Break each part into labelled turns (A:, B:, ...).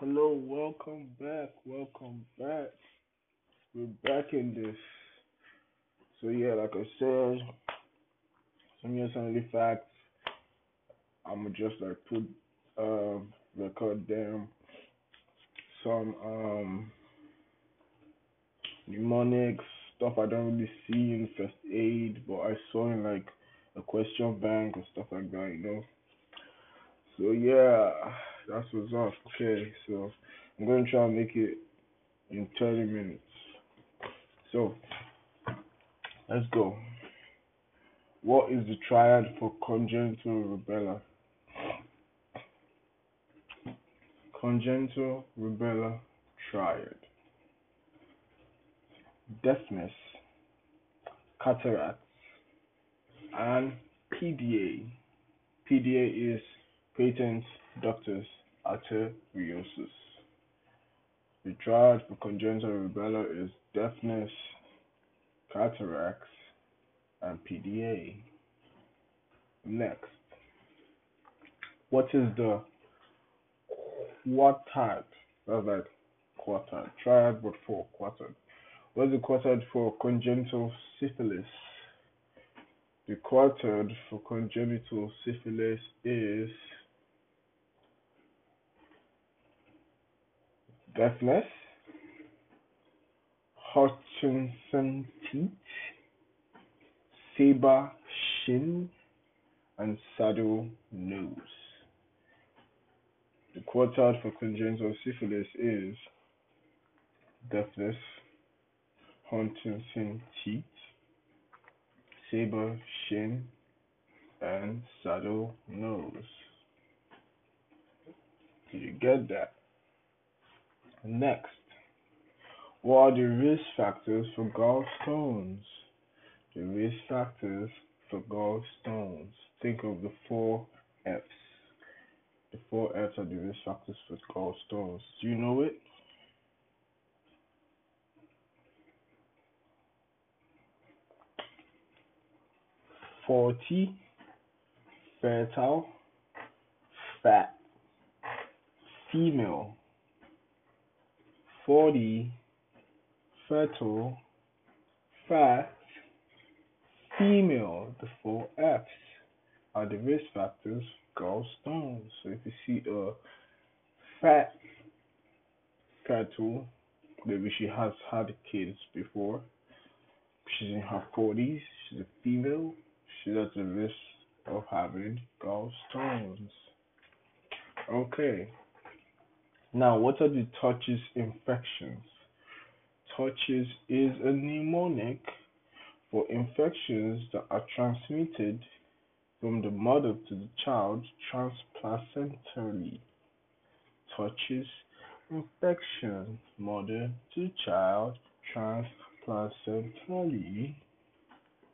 A: Hello, welcome back, welcome back. We're back in this. So yeah, like I said, some years only facts. I'ma just like put um record them some um mnemonics stuff I don't really see in first aid, but I saw in like a question bank or stuff like that, you know. So yeah, that's what's up. Okay, so I'm gonna try and make it in 30 minutes. So let's go. What is the triad for congenital rubella? Congenital rubella triad. Deafness, cataracts, and PDA. PDA is patent ductus arteriosus. The triad for congenital rubella is deafness, cataracts, and PDA. Next, what is the quartad? That's like quartad. Triad, but for quartad. What's the quartad for congenital syphilis? The quartad for congenital syphilis is deafness, Hutchinson teeth, Saber shin, and saddle nose. The quartad for congenital syphilis is deafness, Huntington teeth, saber shin, and saddle nose. Did you get that? Next, what are the risk factors for gallstones? The risk factors for gallstones. Think of the four F's. The four F's are the risk factors for gallstones. Do you know it? Forty, fertile, fat, female. Forty, fertile, fat, female. The four F's are the risk factors for gallstones. So if you see a fat fertile, maybe she has had kids before, she's in her forties, she's a female, she's at the risk of having gallstones. Okay. Now, what are the torches infections? Torches is a mnemonic for infections that are transmitted from the mother to the child transplacentally. Torches infection, mother to child transplacentally.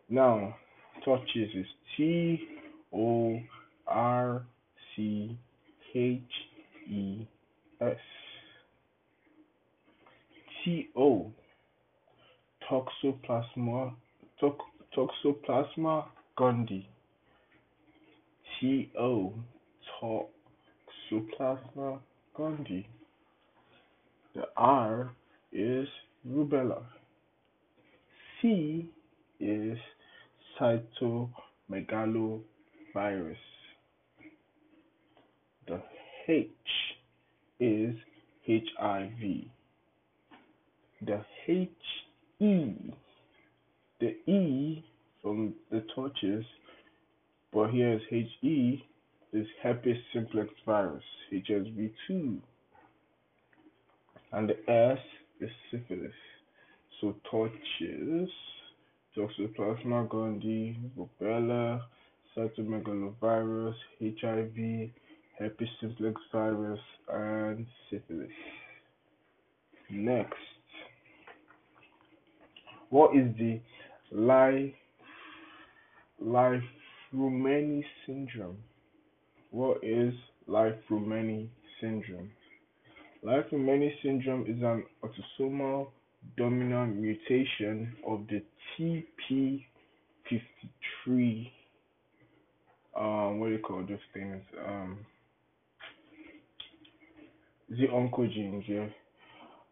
A: Now, torches is T O R C H E S. T O Toxoplasma tox, Toxoplasma gondii. T O Toxoplasma gondii. The R is rubella. C is cytomegalovirus. The H is HIV. The H E, the E from the torches, but here is H E is herpes simplex virus, HSV2. And the S is syphilis. So torches, Toxoplasma gondii, rubella, cytomegalovirus, HIV, herpes simplex virus, and syphilis. Next, what is the Li-Fraumeni syndrome? What is Li-Fraumeni syndrome? Li-Fraumeni syndrome is an autosomal dominant mutation of the TP53 um what do you call those things? Um the oncogenes, yeah,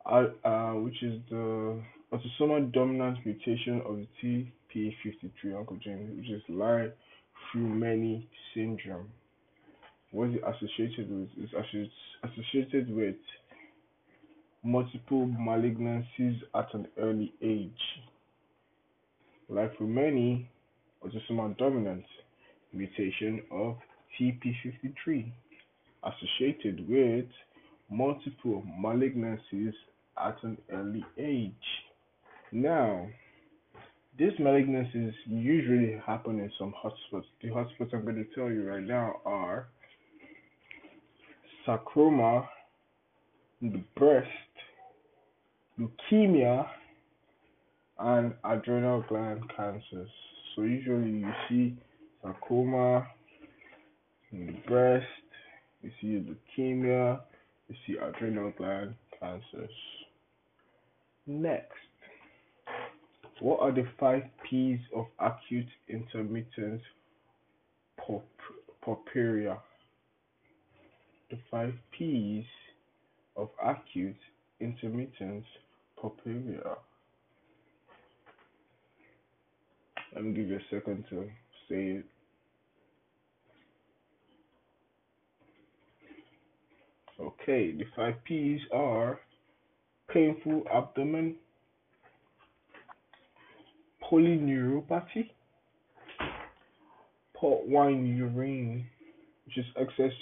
A: uh, uh, which is the autosomal dominant mutation of the TP53 oncogene, which is Li-Fraumeni syndrome. What is it associated with? It's associated with multiple malignancies at an early age. Li-Fraumeni, autosomal dominant mutation of TP53 associated with multiple malignancies at an early age. Now, these malignancies usually happen in some hotspots. The hotspots I'm going to tell you right now are sarcoma the breast, leukemia, and adrenal gland cancers. So usually you see sarcoma in the breast, you see leukemia, you see adrenal gland cancers. Next, what are the five P's of acute intermittent porphyria? The five P's of acute intermittent porphyria. Let me give you a second to say it. Okay, the five P's are painful abdomen, polyneuropathy, port wine urine, which is excess.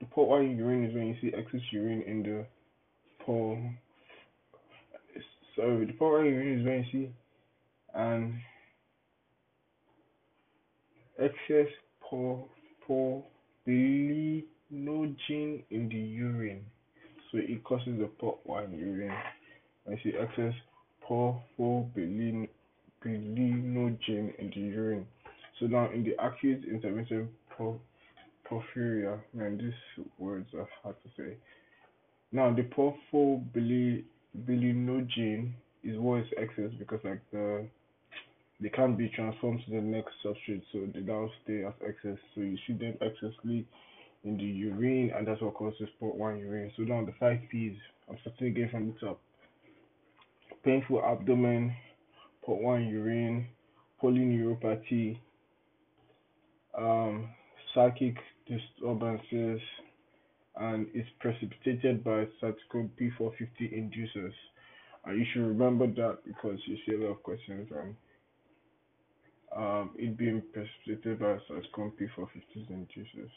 A: The port wine urine is when you see excess urine in the port. Sorry, the port wine urine is when you see an excess port in the urine. So it causes the port wine urine. I see excess porphobilinogen in the urine. So now in the acute intermittent porphyria, man, these words are hard to say. Now the porphobilinogen is what is excess because like the they can't be transformed to the next substrate, so they now stay as excess. So you see them excessively in the urine, and that's what causes port wine urine. So now the five P's. I'm starting again from the top. Painful abdomen, port wine urine, polyneuropathy, um, psychic disturbances, and is precipitated by cytochrome P450 inducers. And you should remember that because you see a lot of questions on um, it being precipitated by cytochrome P450 inducers.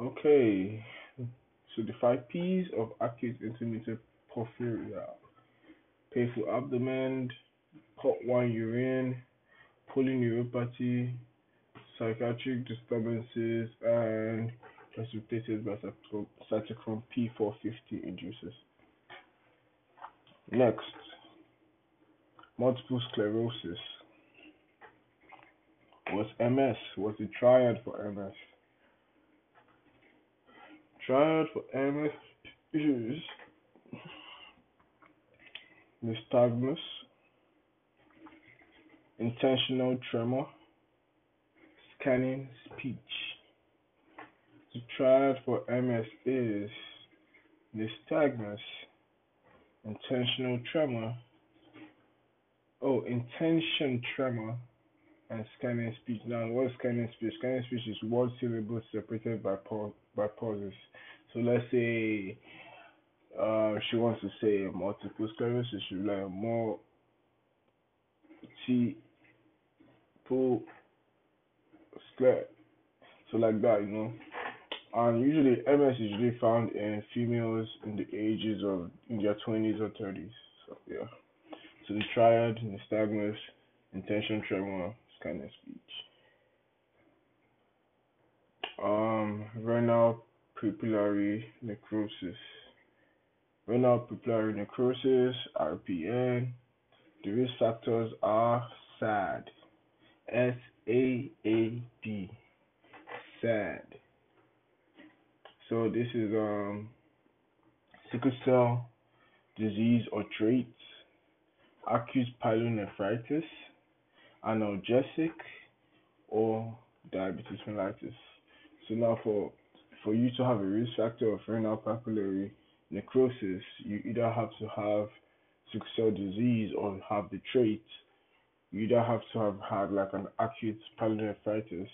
A: Okay, so the five P's of acute intermittent porphyria painful abdomen, port wine urine, polyneuropathy, psychiatric disturbances, and precipitated by cytochrome P450 inducers. Next, multiple sclerosis. What's MS? What's the triad for MS? Triad for MS is nystagmus, intentional tremor, scanning speech. The triad for MS is nystagmus, intentional tremor, oh, intention tremor, and scanning speech. Now, what is scanning speech? Scanning speech is word syllables separated by pa- by pauses. So let's say uh, she wants to say multiple sclerosis. She like more T full scler. So like that, you know. And usually MS is usually found in females in the ages of in their twenties or thirties. So yeah. So the triad, nystagmus, intention tremor, kind of speech. Um, renal papillary necrosis. Renal papillary necrosis, RPN. The risk factors are SAD. S A A D. SAD. So this is um sickle cell disease or traits, acute pyelonephritis, analgesic, or diabetes mellitus. So now for for you to have a risk factor of renal papillary necrosis, you either have to have sickle cell disease or have the trait. You either have to have had like an acute pyelonephritis.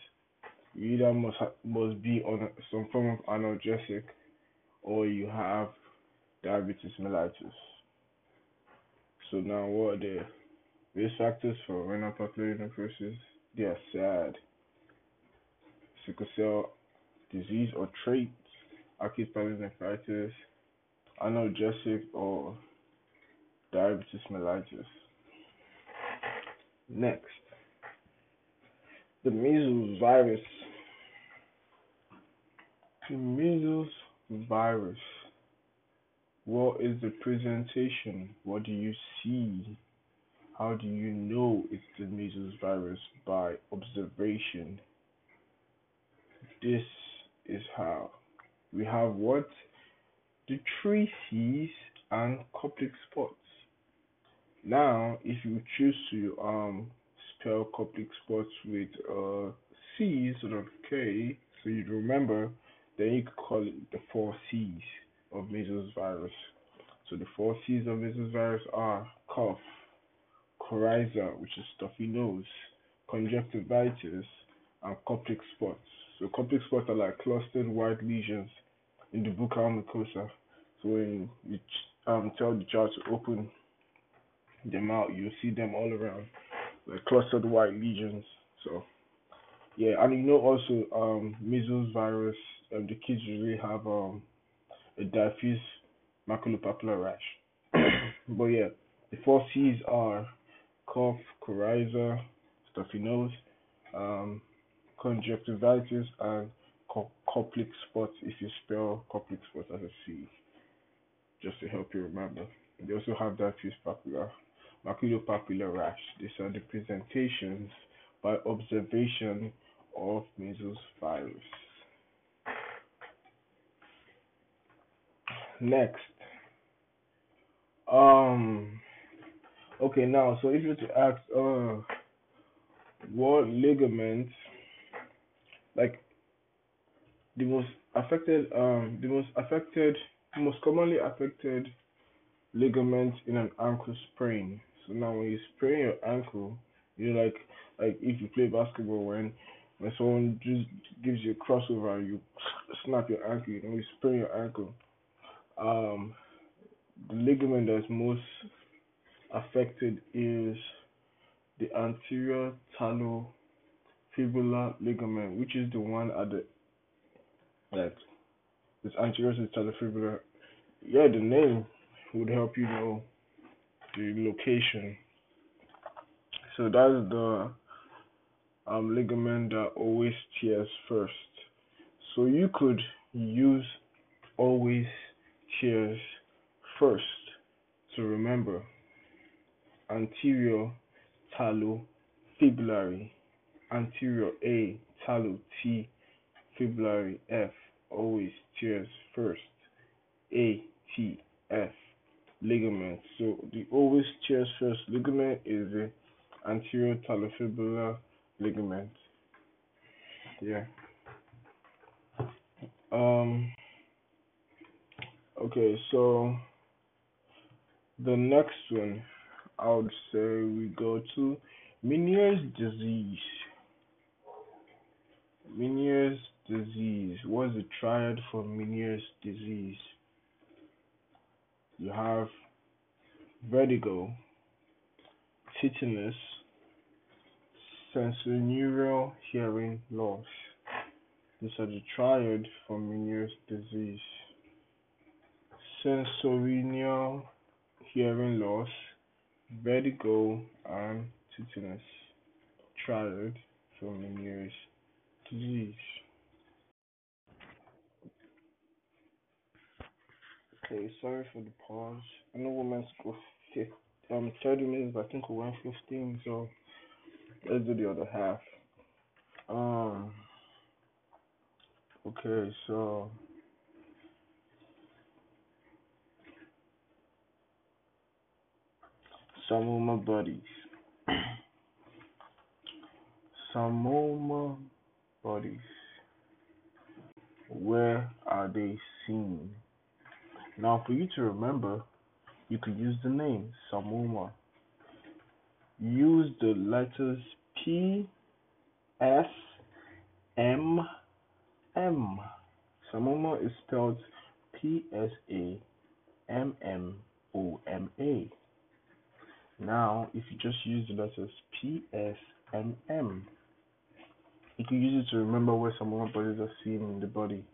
A: You either must ha- must be on some form of analgesic, or you have diabetes mellitus. So now, what are the risk factors for renal papillary necrosis? They are SAD, sickle cell disease or trait, acute pyelonephritis, analgesic or diabetes mellitus. Next, the measles virus. The measles virus. What is the presentation? What do you see? How do you know it's the measles virus? By observation. This is how. We have what? The three C's and Koplik spots. Now, if you choose to um spell Koplik spots with a C instead of K, so you'd remember, then you could call it the four C's of measles virus. So the four C's of measles virus are cough, coryza, which is stuffy nose, conjunctivitis, and Koplik spots. So Koplik spots are like clustered white lesions in the buccal mucosa. So when you um, tell the child to open them out, you'll see them all around, like clustered white lesions. So yeah, and you know also um, measles virus, um, the kids usually have um, a diffuse maculopapular rash. but yeah, the four C's are cough, coryza, stuffy nose, um, conjunctivitis, and co- Koplik spots if you spell Koplik spots as a C, just to help you remember. They also have diffuse papular, maculopapular rash. These are the presentations by observation of measles virus. Next, um, okay, now, so if you were to ask, uh, what ligaments, like the most affected, um, the most affected, most commonly affected ligament in an ankle sprain. So now, when you sprain your ankle, you know, like, like if you play basketball, when when someone just gives you a crossover you snap your ankle, you know, you sprain your ankle. Um, the ligament that's most affected is the anterior talofibular ligament, which is the one at the that is anterior to the talofibular. Yeah, the name would help you know the location. So that's the um, ligament that always tears first. So you could use always tears first to remember anterior talofibulary, anterior A, talo T, fibulary F, always tears first, A, T, F, ligament. So the always tears first ligament is the anterior talofibular ligament. Yeah. Um. Okay, so the next one I would say we go to Meniere's disease. Meniere's disease. What is the triad for Meniere's disease? You have vertigo, tinnitus, sensorineural hearing loss. These are the triad for Meniere's disease. Sensorineural hearing loss, vertigo, and tinnitus. Triad for Meniere's disease. Okay, sorry for the pause. I know we're meant to go 50, um, 30 minutes, but I think we went 15, so let's do the other half. Um, okay, so Psammoma bodies. Some of my buddies. where are they seen? Now, for you to remember, you could use the name Psammoma. Use the letters P, S, M, M. Psammoma is spelled P S A M M O M A. Now, if you just use the letters P S M M, you can use it to remember where Psammoma bodies are seen in the body.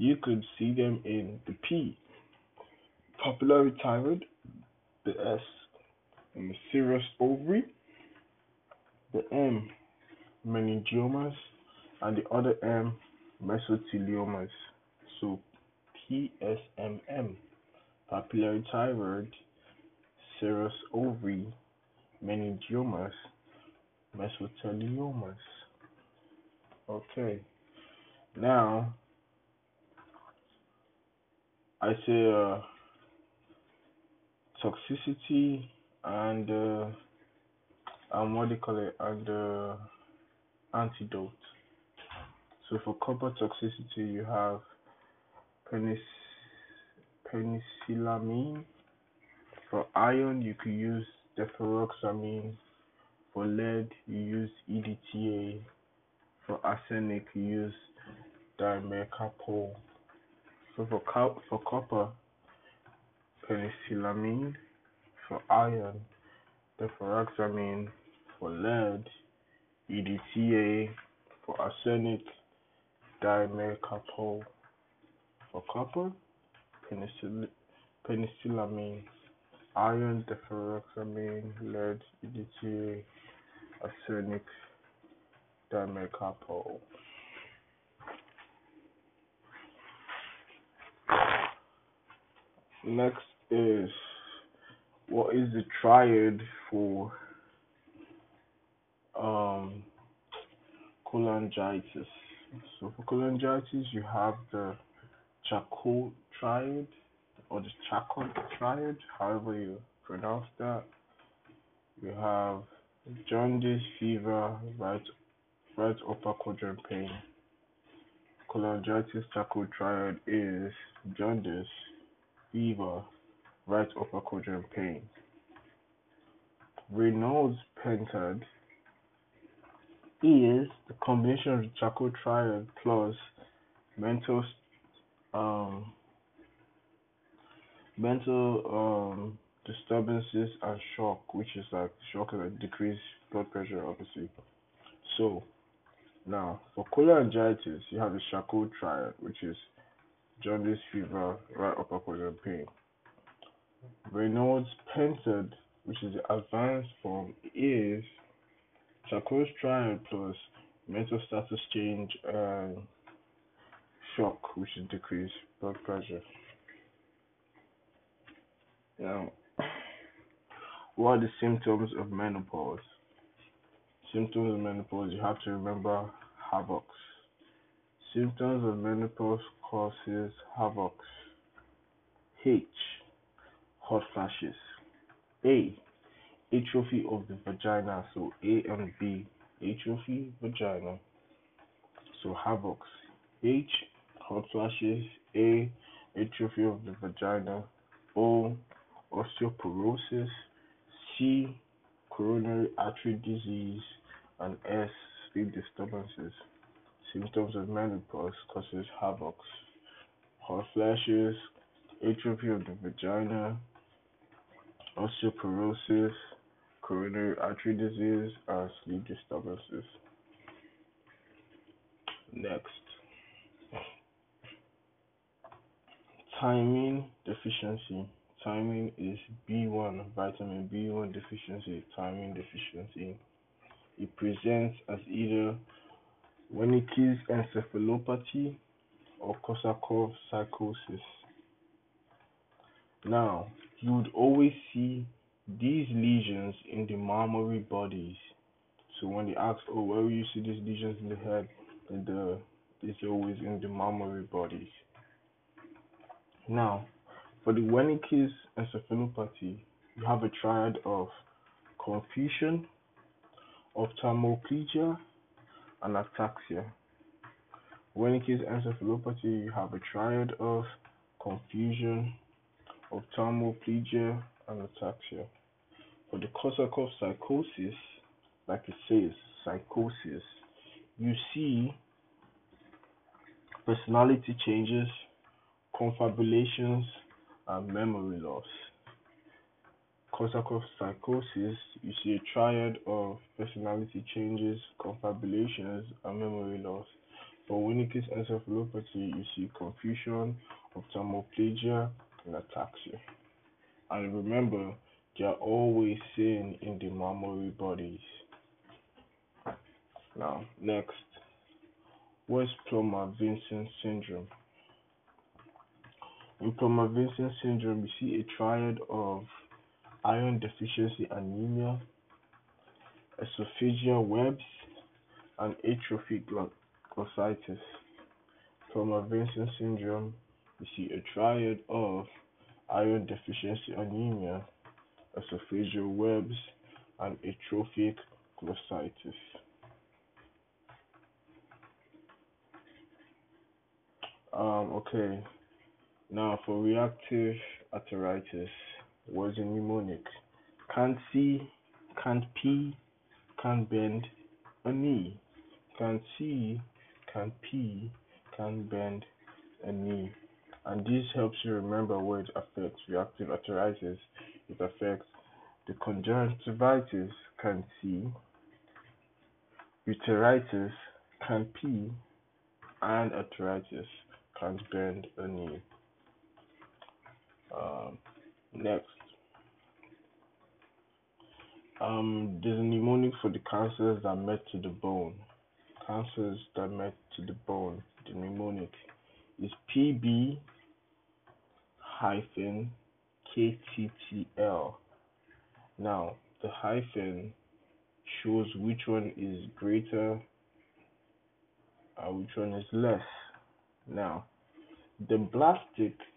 A: You could see them in the P, papillary thyroid, the S, the serous ovary, the M, meningiomas, and the other M, mesotheliomas. So PSMM, papillary thyroid, serous ovary, meningiomas, mesotheliomas. Okay, now I say uh, toxicity and uh, um, what call it and uh, antidote. So for copper toxicity, you have penic- penicillamine. For iron, you could use deferoxamine. For lead, you use EDTA. For arsenic, you use dimercaprol. So for for copper, penicillamine. For iron, deferoxamine. For lead, EDTA. For arsenic, dimercaprol. For copper, penicillamine. Iron, deferoxamine, lead, EDTA, arsenic, dimercaprol. Next is what is the triad for um, cholangitis? So for cholangitis, you have the Charcot triad or the Charcot triad, however you pronounce that. You have jaundice, fever, right, right upper quadrant pain. Cholangitis Charcot triad is jaundice, fever, right upper quadrant pain. Raynaud's pentad is the combination of the Charcot triad plus mental um, mental um, disturbances and shock, which is like shock and decreased blood pressure, obviously. So now for cholangitis, you have the Charcot triad, which is jaundice, fever, right upper quadrant pain. Raynaud's pentad, which is the advanced form, is Charcot triad plus mental status change and shock, which is decreased blood pressure. Now, what are the symptoms of menopause? Symptoms of menopause, you have to remember havocs. Symptoms of menopause causes havocs. H. Hot flashes. A. Atrophy of the vagina. So A and B. Atrophy, vagina. So havocs. H. Hot flashes. A. Atrophy of the vagina. O. Osteoporosis. C. Coronary artery disease. And S. Sleep disturbances. Symptoms of menopause causes havocs. Hot flashes, atrophy of the vagina, osteoporosis, coronary artery disease, and sleep disturbances. Next, thiamine deficiency. Thiamine is B1, vitamin B1 deficiency, thiamine deficiency. It presents as either Wernicke's encephalopathy or Korsakoff psychosis. Now, you would always see these lesions in the mammillary bodies. So when they ask, oh, where will you see these lesions in the head? And the it's always in the mammillary bodies. Now, for the Wernicke's encephalopathy, you have a triad of confusion, ophthalmoplegia, and ataxia. Wernicke's encephalopathy, you have a triad of confusion, ophthalmoplegia, and ataxia. For the Korsakoff psychosis, like it says, psychosis, you see personality changes, confabulations, and memory loss. Korsakoff psychosis, you see a triad of personality changes, confabulations, and memory loss. For Wernicke's encephalopathy, you see confusion, ophthalmoplegia, and ataxia. And remember, they are always seen in the mammillary bodies. Now, next, West Plummer-Vinson syndrome. In Plummer-Vinson syndrome, you see a triad of iron deficiency anemia, esophageal webs, and atrophic glossitis. Plummer-Vinson syndrome, you see a triad of iron deficiency anemia, esophageal webs, and atrophic glossitis. Um, okay, now for reactive arthritis, was a mnemonic. Can't see, can't pee, can't bend a knee. Can't see, can't pee, can't bend a knee. And this helps you remember what it affects. Reactive arthritis. it affects the conjunctivitis, can't see, urethritis, can't pee, and arthritis, can't bend a knee. Um, next. Um, there's a mnemonic for the cancers that met to the bone. Cancers that met to the bone. The mnemonic is PB hyphen KTTL. Now, the hyphen shows which one is greater and which one is less. Now, the blastic mets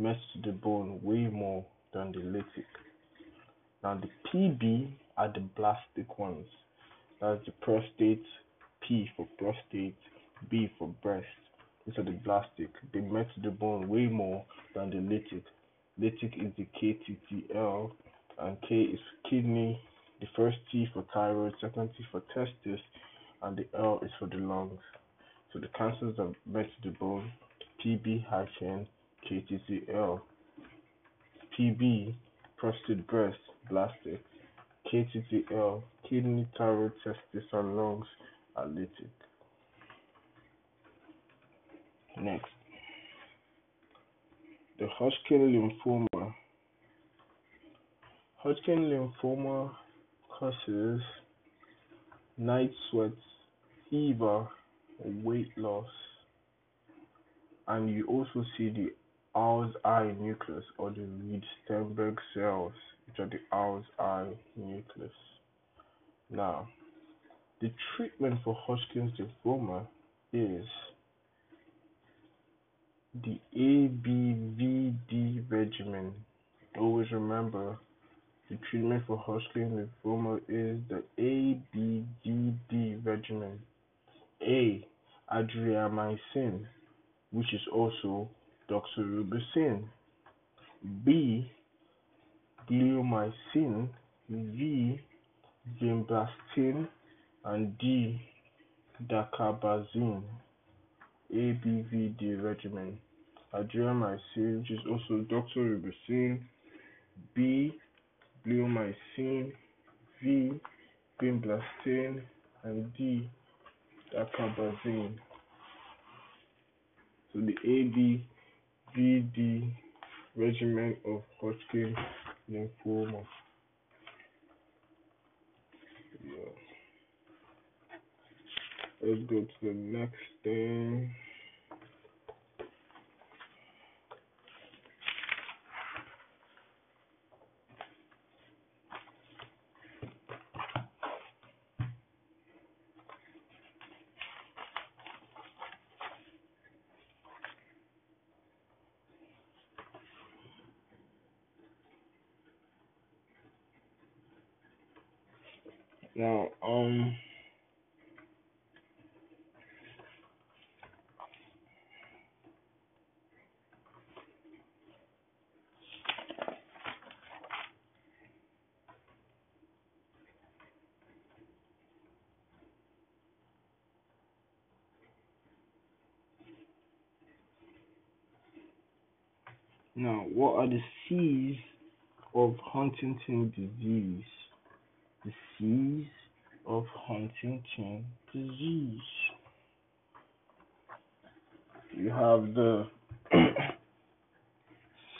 A: to the bone way more than the lytic. Now, the PB are the blastic ones. That's the prostate, P for prostate, B for breast. These are the blastic. They met the bone way more than the lytic. Lytic is the KTTL, and K is kidney. The first T for thyroid, second T for testis, and the L is for the lungs. So the cancers that met to the bone, PB hyphen KTTL. PB, prostate, breast, blastic. KTTL, kidney, thyroid, testis, and lungs are. Next, the Hodgkin lymphoma. Hodgkin lymphoma causes night sweats, fever, weight loss, and you also see the Owl's eye nucleus or the Reed-Sternberg cells, which are the Owl's eye nucleus. Now, the treatment for Hodgkin's lymphoma is the ABVD regimen. Always remember the treatment for Hodgkin's lymphoma is the ABVD regimen. A. Adriamycin, which is also doxorubicin. B. Bleomycin. V. Vinblastine. And D. Dacarbazine. ABVD regimen. Adriamycin, which is also doxorubicin. B. Bleomycin. V. Vinblastine. And D. Dacarbazine. So the ABVD regimen of Hodgkin lymphoma. Yeah. Let's go to the next thing. Now, um, Now, what are the C's of Huntington disease? The C's of Huntington disease. You have the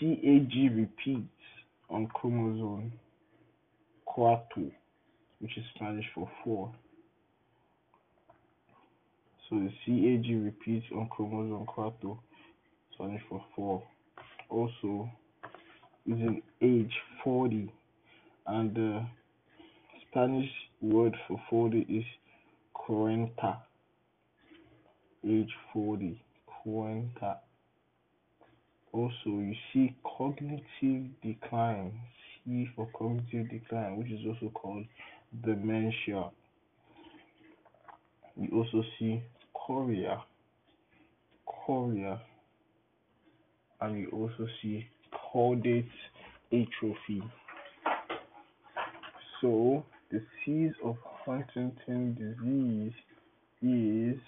A: CAG repeats on chromosome 4, which is Spanish for four. So the CAG repeats on chromosome 4, Spanish for four. Also is in age 40, and the Spanish word for 40 is cuarenta. Age 40, cuarenta. Also, you see cognitive decline, C for cognitive decline, which is also called dementia. You also see chorea, chorea, and you also see caudate atrophy. So, the disease of Huntington disease is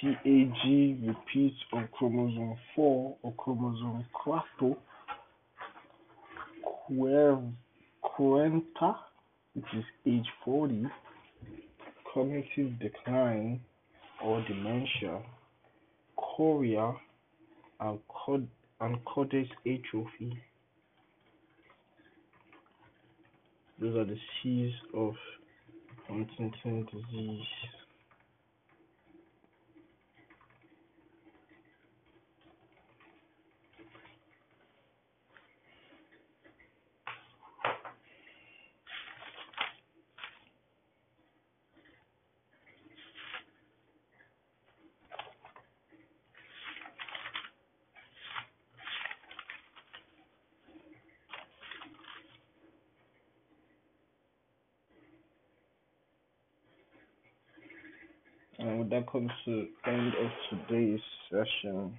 A: CAG repeats on chromosome 4 or chromosome 4, cuarenta, which is age 40, cognitive decline or dementia, chorea, caudate atrophy. Those are the C's of Huntington disease. That to the end of today's session.